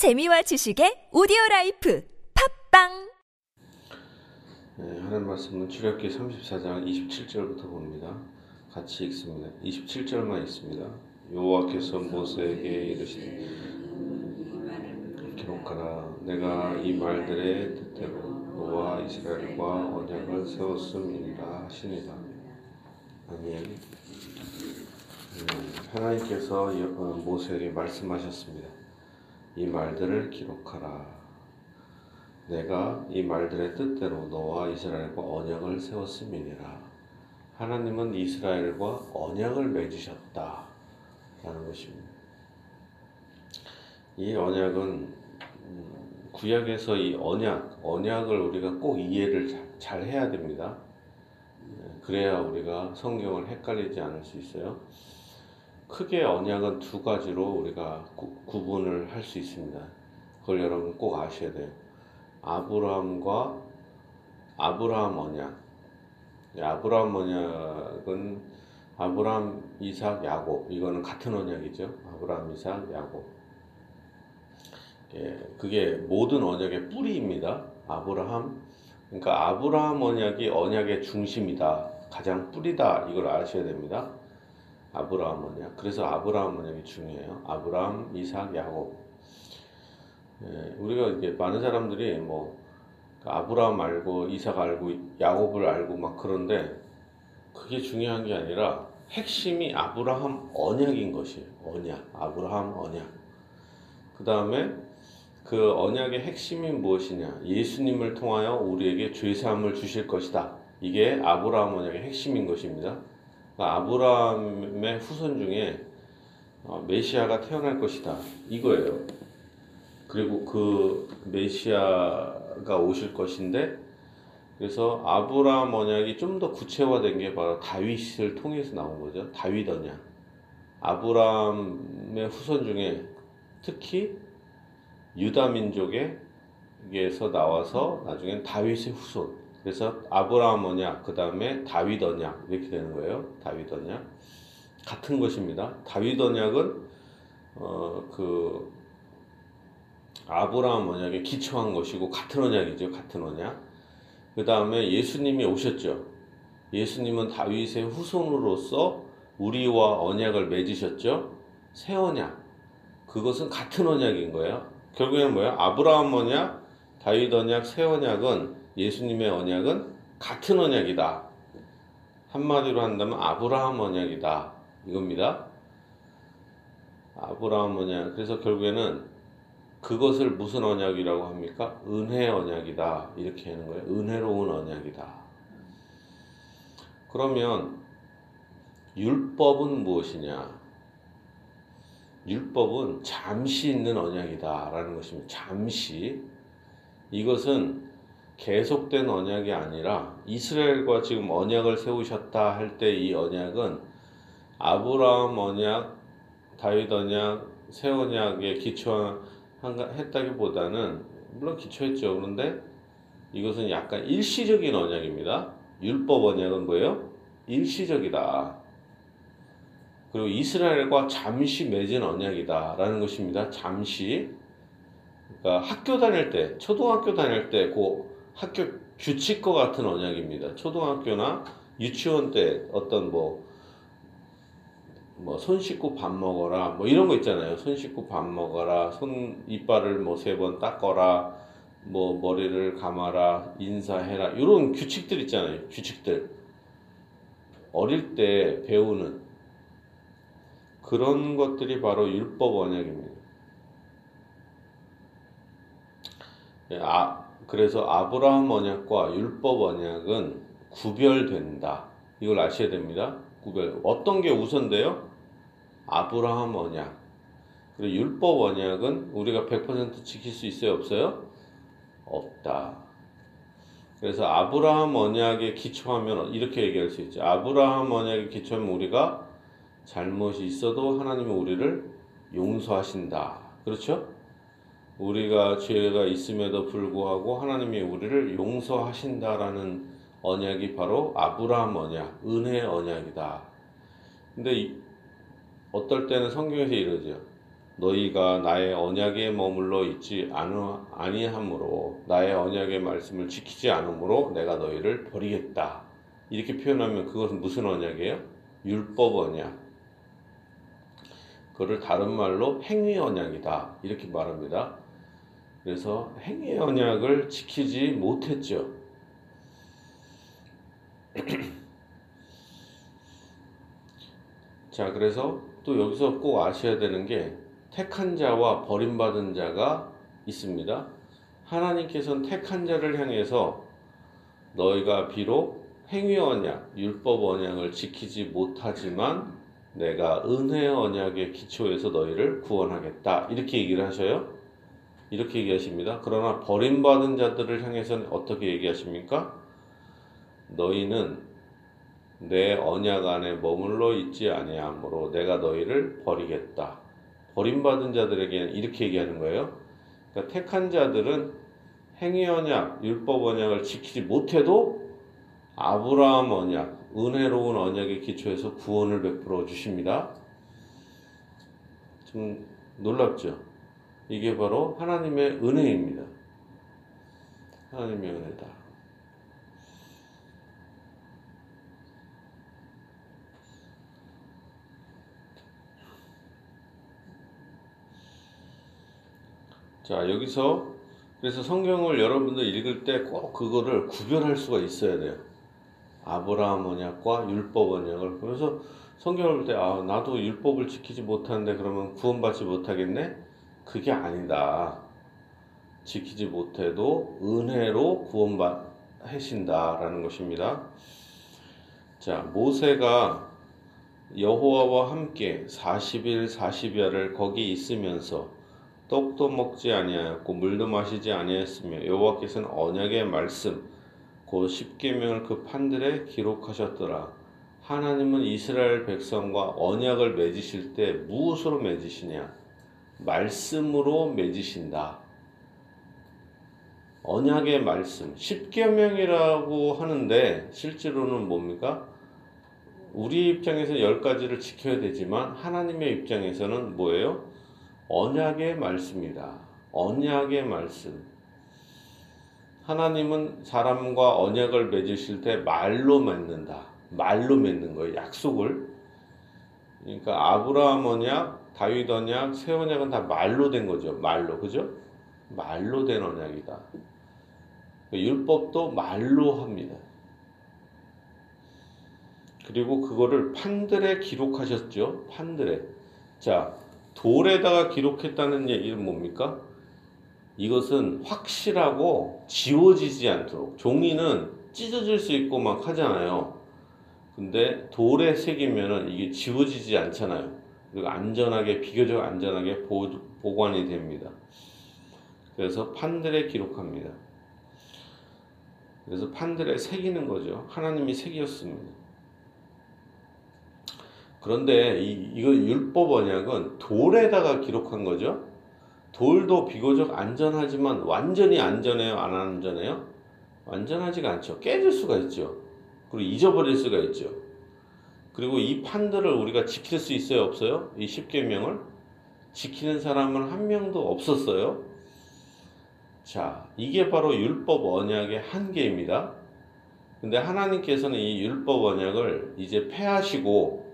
재미와 지식의 오디오 life 팟빵 네, 하는 말씀은 출애굽기 34장 27절부터 봅니다. 같이 읽습니다. 27절만 읽습니다. 여호와께서 모세에게 이르시되 기록하라 내가 이 말들의 뜻대로 너와 이스라엘과 언약을 세웠음이니라 하시니라. 아멘. 음, 하나님께서 여- 어, 모세에게 말씀하셨습니다. 이 말들을 기록하라. 내가 이 말들의 뜻대로 너와 이스라엘과 언약을 세웠음이니라. 하나님은 이스라엘과 언약을 맺으셨다. 라는 것입니다. 이 언약은 음, 구약에서 이 언약, 언약을 우리가 꼭 이해를 잘, 잘 해야 됩니다. 네, 그래야 우리가 성경을 헷갈리지 않을 수 있어요. 크게 언약은 두 가지로 우리가 구, 구분을 할 수 있습니다. 그걸 여러분 꼭 아셔야 돼요. 아브라함과 아브라함 언약. 이 아브라함 언약은 아브라함, 이삭, 야곱. 이거는 같은 언약이죠. 아브라함, 이삭, 야곱. 예, 그게 모든 언약의 뿌리입니다. 아브라함. 그러니까 아브라함 언약이 언약의 중심이다. 가장 뿌리다. 이걸 아셔야 됩니다. 아브라함 언약. 그래서 아브라함 언약이 중요해요. 아브라함, 이삭, 야곱. 예, 우리가 이게 많은 사람들이 뭐 아브라함 알고 이삭 알고 야곱을 알고 막 그런데 그게 중요한 게 아니라 핵심이 아브라함 언약인 것이에요. 언약. 아브라함 언약. 그 다음에 그 언약의 핵심이 무엇이냐? 예수님을 통하여 우리에게 죄 사함을 주실 것이다. 이게 아브라함 언약의 핵심인 것입니다. 그러니까 아브라함의 후손 중에 어, 메시아가 태어날 것이다. 이거예요. 그리고 그 메시아가 오실 것인데 그래서 아브라함 언약이 좀 더 구체화된 게 바로 다윗을 통해서 나온 거죠. 다윗 언약. 아브라함의 후손 중에 특히 유다 민족에서 나와서 나중엔 다윗의 후손. 그래서 아브라함 언약, 그 다음에 다윗 언약 이렇게 되는 거예요. 다윗 언약 같은 것입니다. 다윗 언약은 어 그 아브라함 언약에 기초한 것이고 같은 언약이죠. 같은 언약. 그 다음에 예수님이 오셨죠. 예수님은 다윗의 후손으로서 우리와 언약을 맺으셨죠. 새 언약. 그것은 같은 언약인 거예요. 결국에는 뭐야? 아브라함 언약, 다윗 언약, 새 언약은 예수님의 언약은 같은 언약이다. 한마디로 한다면 아브라함 언약이다. 이겁니다. 아브라함 언약. 그래서 결국에는 그것을 무슨 언약이라고 합니까? 은혜 언약이다. 이렇게 하는 거예요. 은혜로운 언약이다. 그러면 율법은 무엇이냐? 율법은 잠시 있는 언약이다라는 것입니다. 잠시 이것은 계속된 언약이 아니라 이스라엘과 지금 언약을 세우셨다 할 때 이 언약은 아브라함 언약, 다윗 언약, 새 언약에 기초했다기보다는 물론 기초했죠. 그런데 이것은 약간 일시적인 언약입니다. 율법 언약은 뭐예요? 일시적이다. 그리고 이스라엘과 잠시 맺은 언약이다라는 것입니다. 잠시. 그러니까 학교 다닐 때, 초등학교 다닐 때그 학교 규칙과 같은 언약입니다. 초등학교나 유치원 때 어떤 뭐, 뭐, 손 씻고 밥 먹어라, 뭐 이런 거 있잖아요. 손 씻고 밥 먹어라, 손, 이빨을 뭐 세 번 닦어라, 뭐 머리를 감아라, 인사해라, 이런 규칙들 있잖아요. 규칙들. 어릴 때 배우는 그런 것들이 바로 율법 언약입니다. 예, 아, 그래서 아브라함 언약과 율법 언약은 구별된다. 이걸 아셔야 됩니다. 구별. 어떤 게 우선돼요? 아브라함 언약. 그리고 율법 언약은 우리가 100% 지킬 수 있어요? 없어요? 없다. 그래서 아브라함 언약에 기초하면 이렇게 얘기할 수 있죠. 아브라함 언약에 기초하면 우리가 잘못이 있어도 하나님은 우리를 용서하신다. 그렇죠? 우리가 죄가 있음에도 불구하고 하나님이 우리를 용서하신다라는 언약이 바로 아브라함 언약, 은혜 언약이다. 근데 이- 어떨 때는 성경에서 이러죠. 너희가 나의 언약에 머물러 있지 아니- 아니하므로 나의 언약의 말씀을 지키지 않으므로 내가 너희를 버리겠다. 이렇게 표현하면 그것은 무슨 언약이에요? 율법 언약. 그거를 다른 말로 행위 언약이다. 이렇게 말합니다. 그래서 행위 언약을 지키지 못했죠. 자, 그래서 또 여기서 꼭 아셔야 되는 게 택한 자와 버림받은 자가 있습니다. 하나님께서는 택한 자를 향해서 너희가 비록 행위 언약, 율법 언약을 지키지 못하지만 내가 은혜 언약의 기초에서 너희를 구원하겠다. 이렇게 얘기를 하셔요. 이렇게 얘기하십니다. 그러나 버림받은 자들을 향해서는 어떻게 얘기하십니까? 너희는 내 언약 안에 머물러 있지 아니하므로 내가 너희를 버리겠다. 버림받은 자들에게는 이렇게 얘기하는 거예요. 그러니까 택한 자들은 행위 언약, 율법 언약을 지키지 못해도 아브라함 언약, 은혜로운 언약의 기초에서 구원을 베풀어 주십니다. 좀 놀랍죠? 이게 바로 하나님의 은혜입니다. 하나님의 은혜다. 자, 여기서 그래서 성경을 여러분들 읽을 때 꼭 그거를 구별할 수가 있어야 돼요. 아브라함 언약과 율법 언약을. 그래서 성경을 볼 때, 아, 나도 율법을 지키지 못하는데 그러면 구원받지 못하겠네? 그게 아니다. 지키지 못해도 은혜로 구원하신다라는 것입니다. 자, 모세가 여호와와 함께 40일 40야를 거기 있으면서 떡도 먹지 아니하였고 물도 마시지 아니하였으며 여호와께서는 언약의 말씀 곧 십계명을 그 판들에 기록하셨더라. 하나님은 이스라엘 백성과 언약을 맺으실 때 무엇으로 맺으시냐? 말씀으로 맺으신다. 언약의 말씀, 십계명이라고 하는데 실제로는 뭡니까? 우리 입장에서 열 가지를 지켜야 되지만 하나님의 입장에서는 뭐예요? 언약의 말씀이다. 언약의 말씀. 하나님은 사람과 언약을 맺으실 때 말로 맺는다. 말로 맺는 거예요. 약속을. 그러니까 아브라함 언약, 다윗 언약, 새 언약은 다 말로 된 거죠. 말로. 그죠? 말로 된 언약이다. 율법도 말로 합니다. 그리고 그거를 판들에 기록하셨죠. 판들에. 자, 돌에다가 기록했다는 얘기는 뭡니까? 이것은 확실하고 지워지지 않도록 종이는 찢어질 수 있고 막 하잖아요. 근데 돌에 새기면은 이게 지워지지 않잖아요. 그리고 안전하게 비교적 안전하게 보, 보관이 됩니다. 그래서 판들에 기록합니다. 그래서 판들에 새기는 거죠. 하나님이 새겼습니다. 그런데 이, 이거 율법 언약은 돌에다가 기록한 거죠. 돌도 비교적 안전하지만 완전히 안전해요? 안 안전해요? 완전하지가 않죠. 깨질 수가 있죠. 그리고 잊어버릴 수가 있죠. 그리고 이 판들을 우리가 지킬 수 있어요? 없어요? 이 십계명을 지키는 사람은 한 명도 없었어요. 자, 이게 바로 율법 언약의 한계입니다. 근데 하나님께서는 이 율법 언약을 이제 폐하시고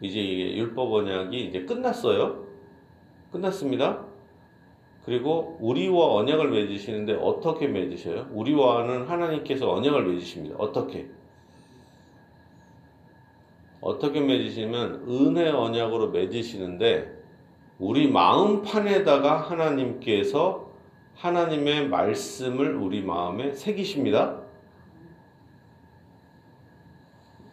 이제 이게 율법 언약이 이제 끝났어요. 끝났습니다. 그리고 우리와 언약을 맺으시는데 어떻게 맺으셔요? 우리와는 하나님께서 언약을 맺으십니다. 어떻게? 어떻게 맺으시면 은혜 언약으로 맺으시는데 우리 마음판에다가 하나님께서 하나님의 말씀을 우리 마음에 새기십니다.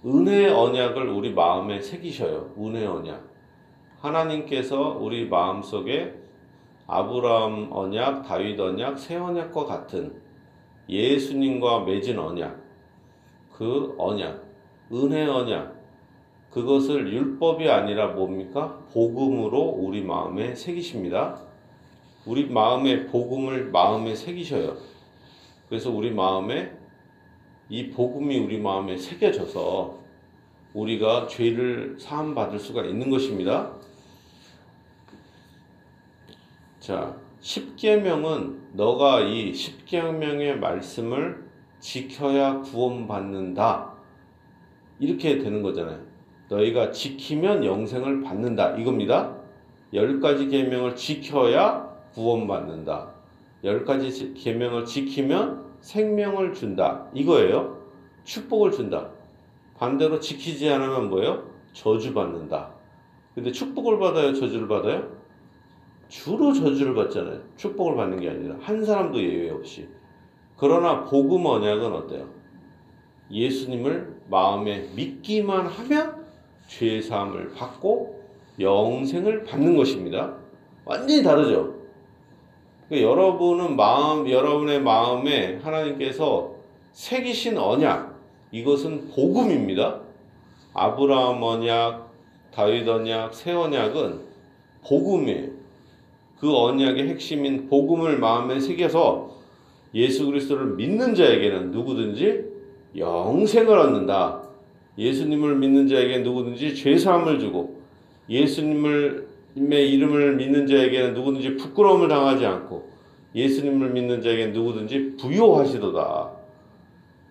은혜 언약을 우리 마음에 새기셔요. 은혜 언약. 하나님께서 우리 마음 속에 아브라함 언약, 다윗 언약, 새 언약과 같은 예수님과 맺은 언약, 그 언약, 은혜 언약, 그것을 율법이 아니라 뭡니까? 복음으로 우리 마음에 새기십니다. 우리 마음에 복음을 마음에 새기셔요. 그래서 우리 마음에 이 복음이 우리 마음에 새겨져서 우리가 죄를 사함 받을 수가 있는 것입니다. 자, 십계명은 너가 이 십계명의 말씀을 지켜야 구원받는다. 이렇게 되는 거잖아요. 너희가 지키면 영생을 받는다. 이겁니다. 열 가지 계명을 지켜야 구원받는다. 열 가지 계명을 지키면 생명을 준다. 이거예요. 축복을 준다. 반대로 지키지 않으면 뭐예요? 저주받는다. 근데 축복을 받아요? 저주를 받아요? 주로 저주를 받잖아요. 축복을 받는 게 아니라 한 사람도 예외 없이. 그러나 복음 언약은 어때요? 예수님을 마음에 믿기만 하면 죄 사함을 받고 영생을 받는 것입니다. 완전히 다르죠. 그러니까 여러분은 마음 여러분의 마음에 하나님께서 새기신 언약 이것은 복음입니다. 아브라함 언약, 다윗 언약, 새 언약은 복음이에요. 그 언약의 핵심인 복음을 마음에 새겨서 예수 그리스도를 믿는 자에게는 누구든지 영생을 얻는다. 예수님을 믿는 자에게 누구든지 죄 사함을 주고 예수님을 의 이름을 믿는 자에게는 누구든지 부끄러움을 당하지 않고 예수님을 믿는 자에게 누구든지 부요하시도다.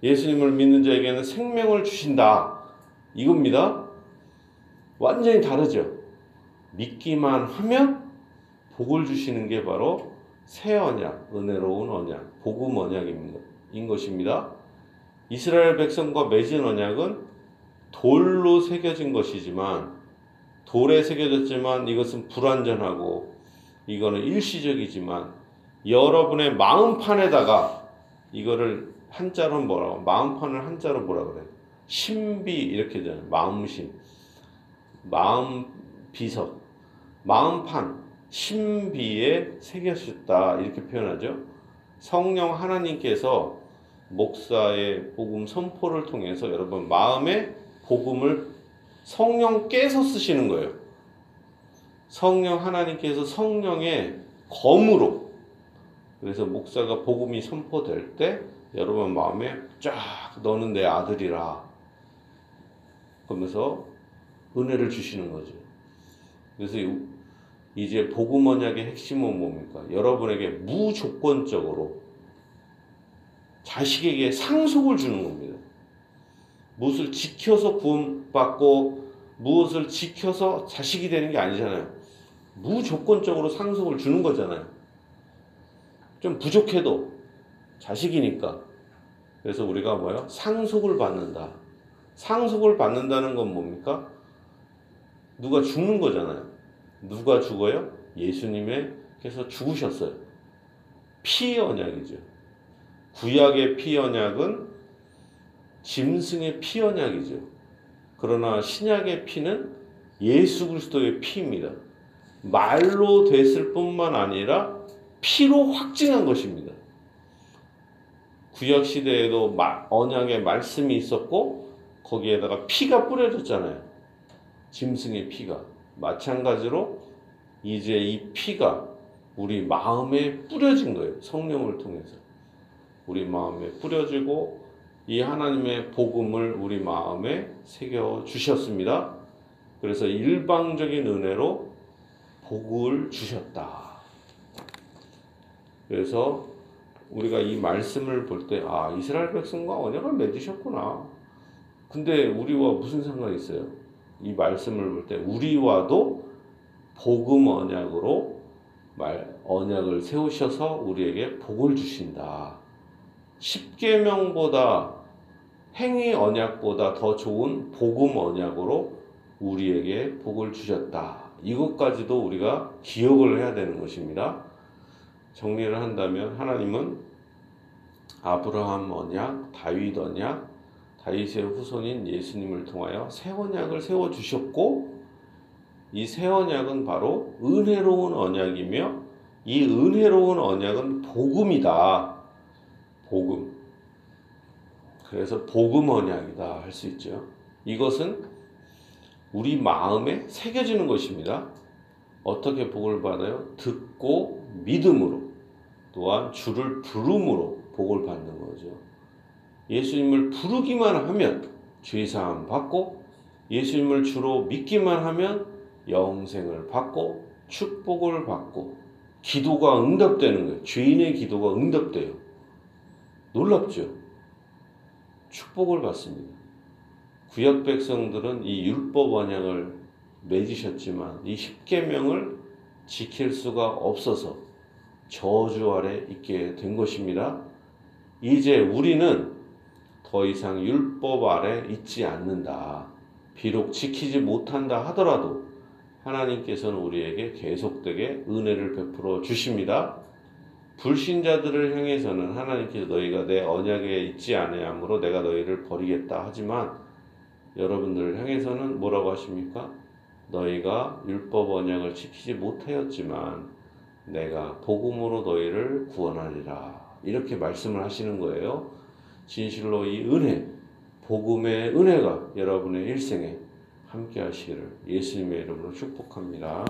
예수님을 믿는 자에게는 생명을 주신다. 이겁니다. 완전히 다르죠. 믿기만 하면 복을 주시는 게 바로 새 언약, 은혜로운 언약, 복음 언약인 것입니다. 이스라엘 백성과 맺은 언약은 돌로 새겨진 것이지만 돌에 새겨졌지만 이것은 불완전하고 이거는 일시적이지만 여러분의 마음판에다가 이거를 한자로 뭐라고 마음판을 한자로 뭐라 그래? 신비 이렇게 되잖아요 마음심 마음 비석 마음판 신비에 새겨졌다 이렇게 표현하죠. 성령 하나님께서 목사의 복음 선포를 통해서 여러분 마음의 복음을 성령께서 쓰시는 거예요. 성령 하나님께서 성령의 검으로 그래서 목사가 복음이 선포될 때 여러분 마음에 쫙 너는 내 아들이라 그러면서 은혜를 주시는 거죠. 그래서 이제 복음 언약의 핵심은 뭡니까? 여러분에게 무조건적으로 자식에게 상속을 주는 겁니다. 무엇을 지켜서 구원받고 무엇을 지켜서 자식이 되는 게 아니잖아요. 무조건적으로 상속을 주는 거잖아요. 좀 부족해도 자식이니까. 그래서 우리가 뭐요? 상속을 받는다. 상속을 받는다는 건 뭡니까? 누가 죽는 거잖아요. 누가 죽어요? 예수님께서 죽으셨어요. 피 언약이죠. 구약의 피 언약은 짐승의 피 언약이죠. 그러나 신약의 피는 예수 그리스도의 피입니다. 말로 됐을 뿐만 아니라 피로 확증한 것입니다. 구약 시대에도 언약의 말씀이 있었고 거기에다가 피가 뿌려졌잖아요. 짐승의 피가 마찬가지로 이제 이 피가 우리 마음에 뿌려진 거예요. 성령을 통해서 우리 마음에 뿌려지고 이 하나님의 복음을 우리 마음에 새겨 주셨습니다. 그래서 일방적인 은혜로 복을 주셨다. 그래서 우리가 이 말씀을 볼 때, 아, 이스라엘 백성과 언약을 맺으셨구나. 근데 우리와 무슨 상관이 있어요? 이 말씀을 볼 때, 우리와도 복음 언약으로 말, 언약을 세우셔서 우리에게 복을 주신다. 십계명보다 행위 언약보다 더 좋은 복음 언약으로 우리에게 복을 주셨다. 이것까지도 우리가 기억을 해야 되는 것입니다. 정리를 한다면 하나님은 아브라함 언약, 다윗 언약, 다윗의 후손인 예수님을 통하여 새 언약을 세워 주셨고 이 새 언약은 바로 은혜로운 언약이며 이 은혜로운 언약은 복음이다. 복음. 그래서 복음 언약이다 할 수 있죠. 이것은 우리 마음에 새겨지는 것입니다. 어떻게 복을 받아요? 듣고 믿음으로 또한 주를 부름으로 복을 받는 거죠. 예수님을 부르기만 하면 죄사함 받고 예수님을 주로 믿기만 하면 영생을 받고 축복을 받고 기도가 응답되는 거예요. 죄인의 기도가 응답돼요. 놀랍죠? 축복을 받습니다. 구약 백성들은 이 율법 언약을 맺으셨지만 이 십계명을 지킬 수가 없어서 저주 아래 있게 된 것입니다. 이제 우리는 더 이상 율법 아래 있지 않는다. 비록 지키지 못한다 하더라도 하나님께서는 우리에게 계속되게 은혜를 베풀어 주십니다. 불신자들을 향해서는 하나님께서 너희가 내 언약에 있지 아니하므로 내가 너희를 버리겠다 하지만 여러분들을 향해서는 뭐라고 하십니까? 너희가 율법 언약을 지키지 못하였지만 내가 복음으로 너희를 구원하리라. 이렇게 말씀을 하시는 거예요. 진실로 이 은혜, 복음의 은혜가 여러분의 일생에 함께 하시기를 예수님의 이름으로 축복합니다.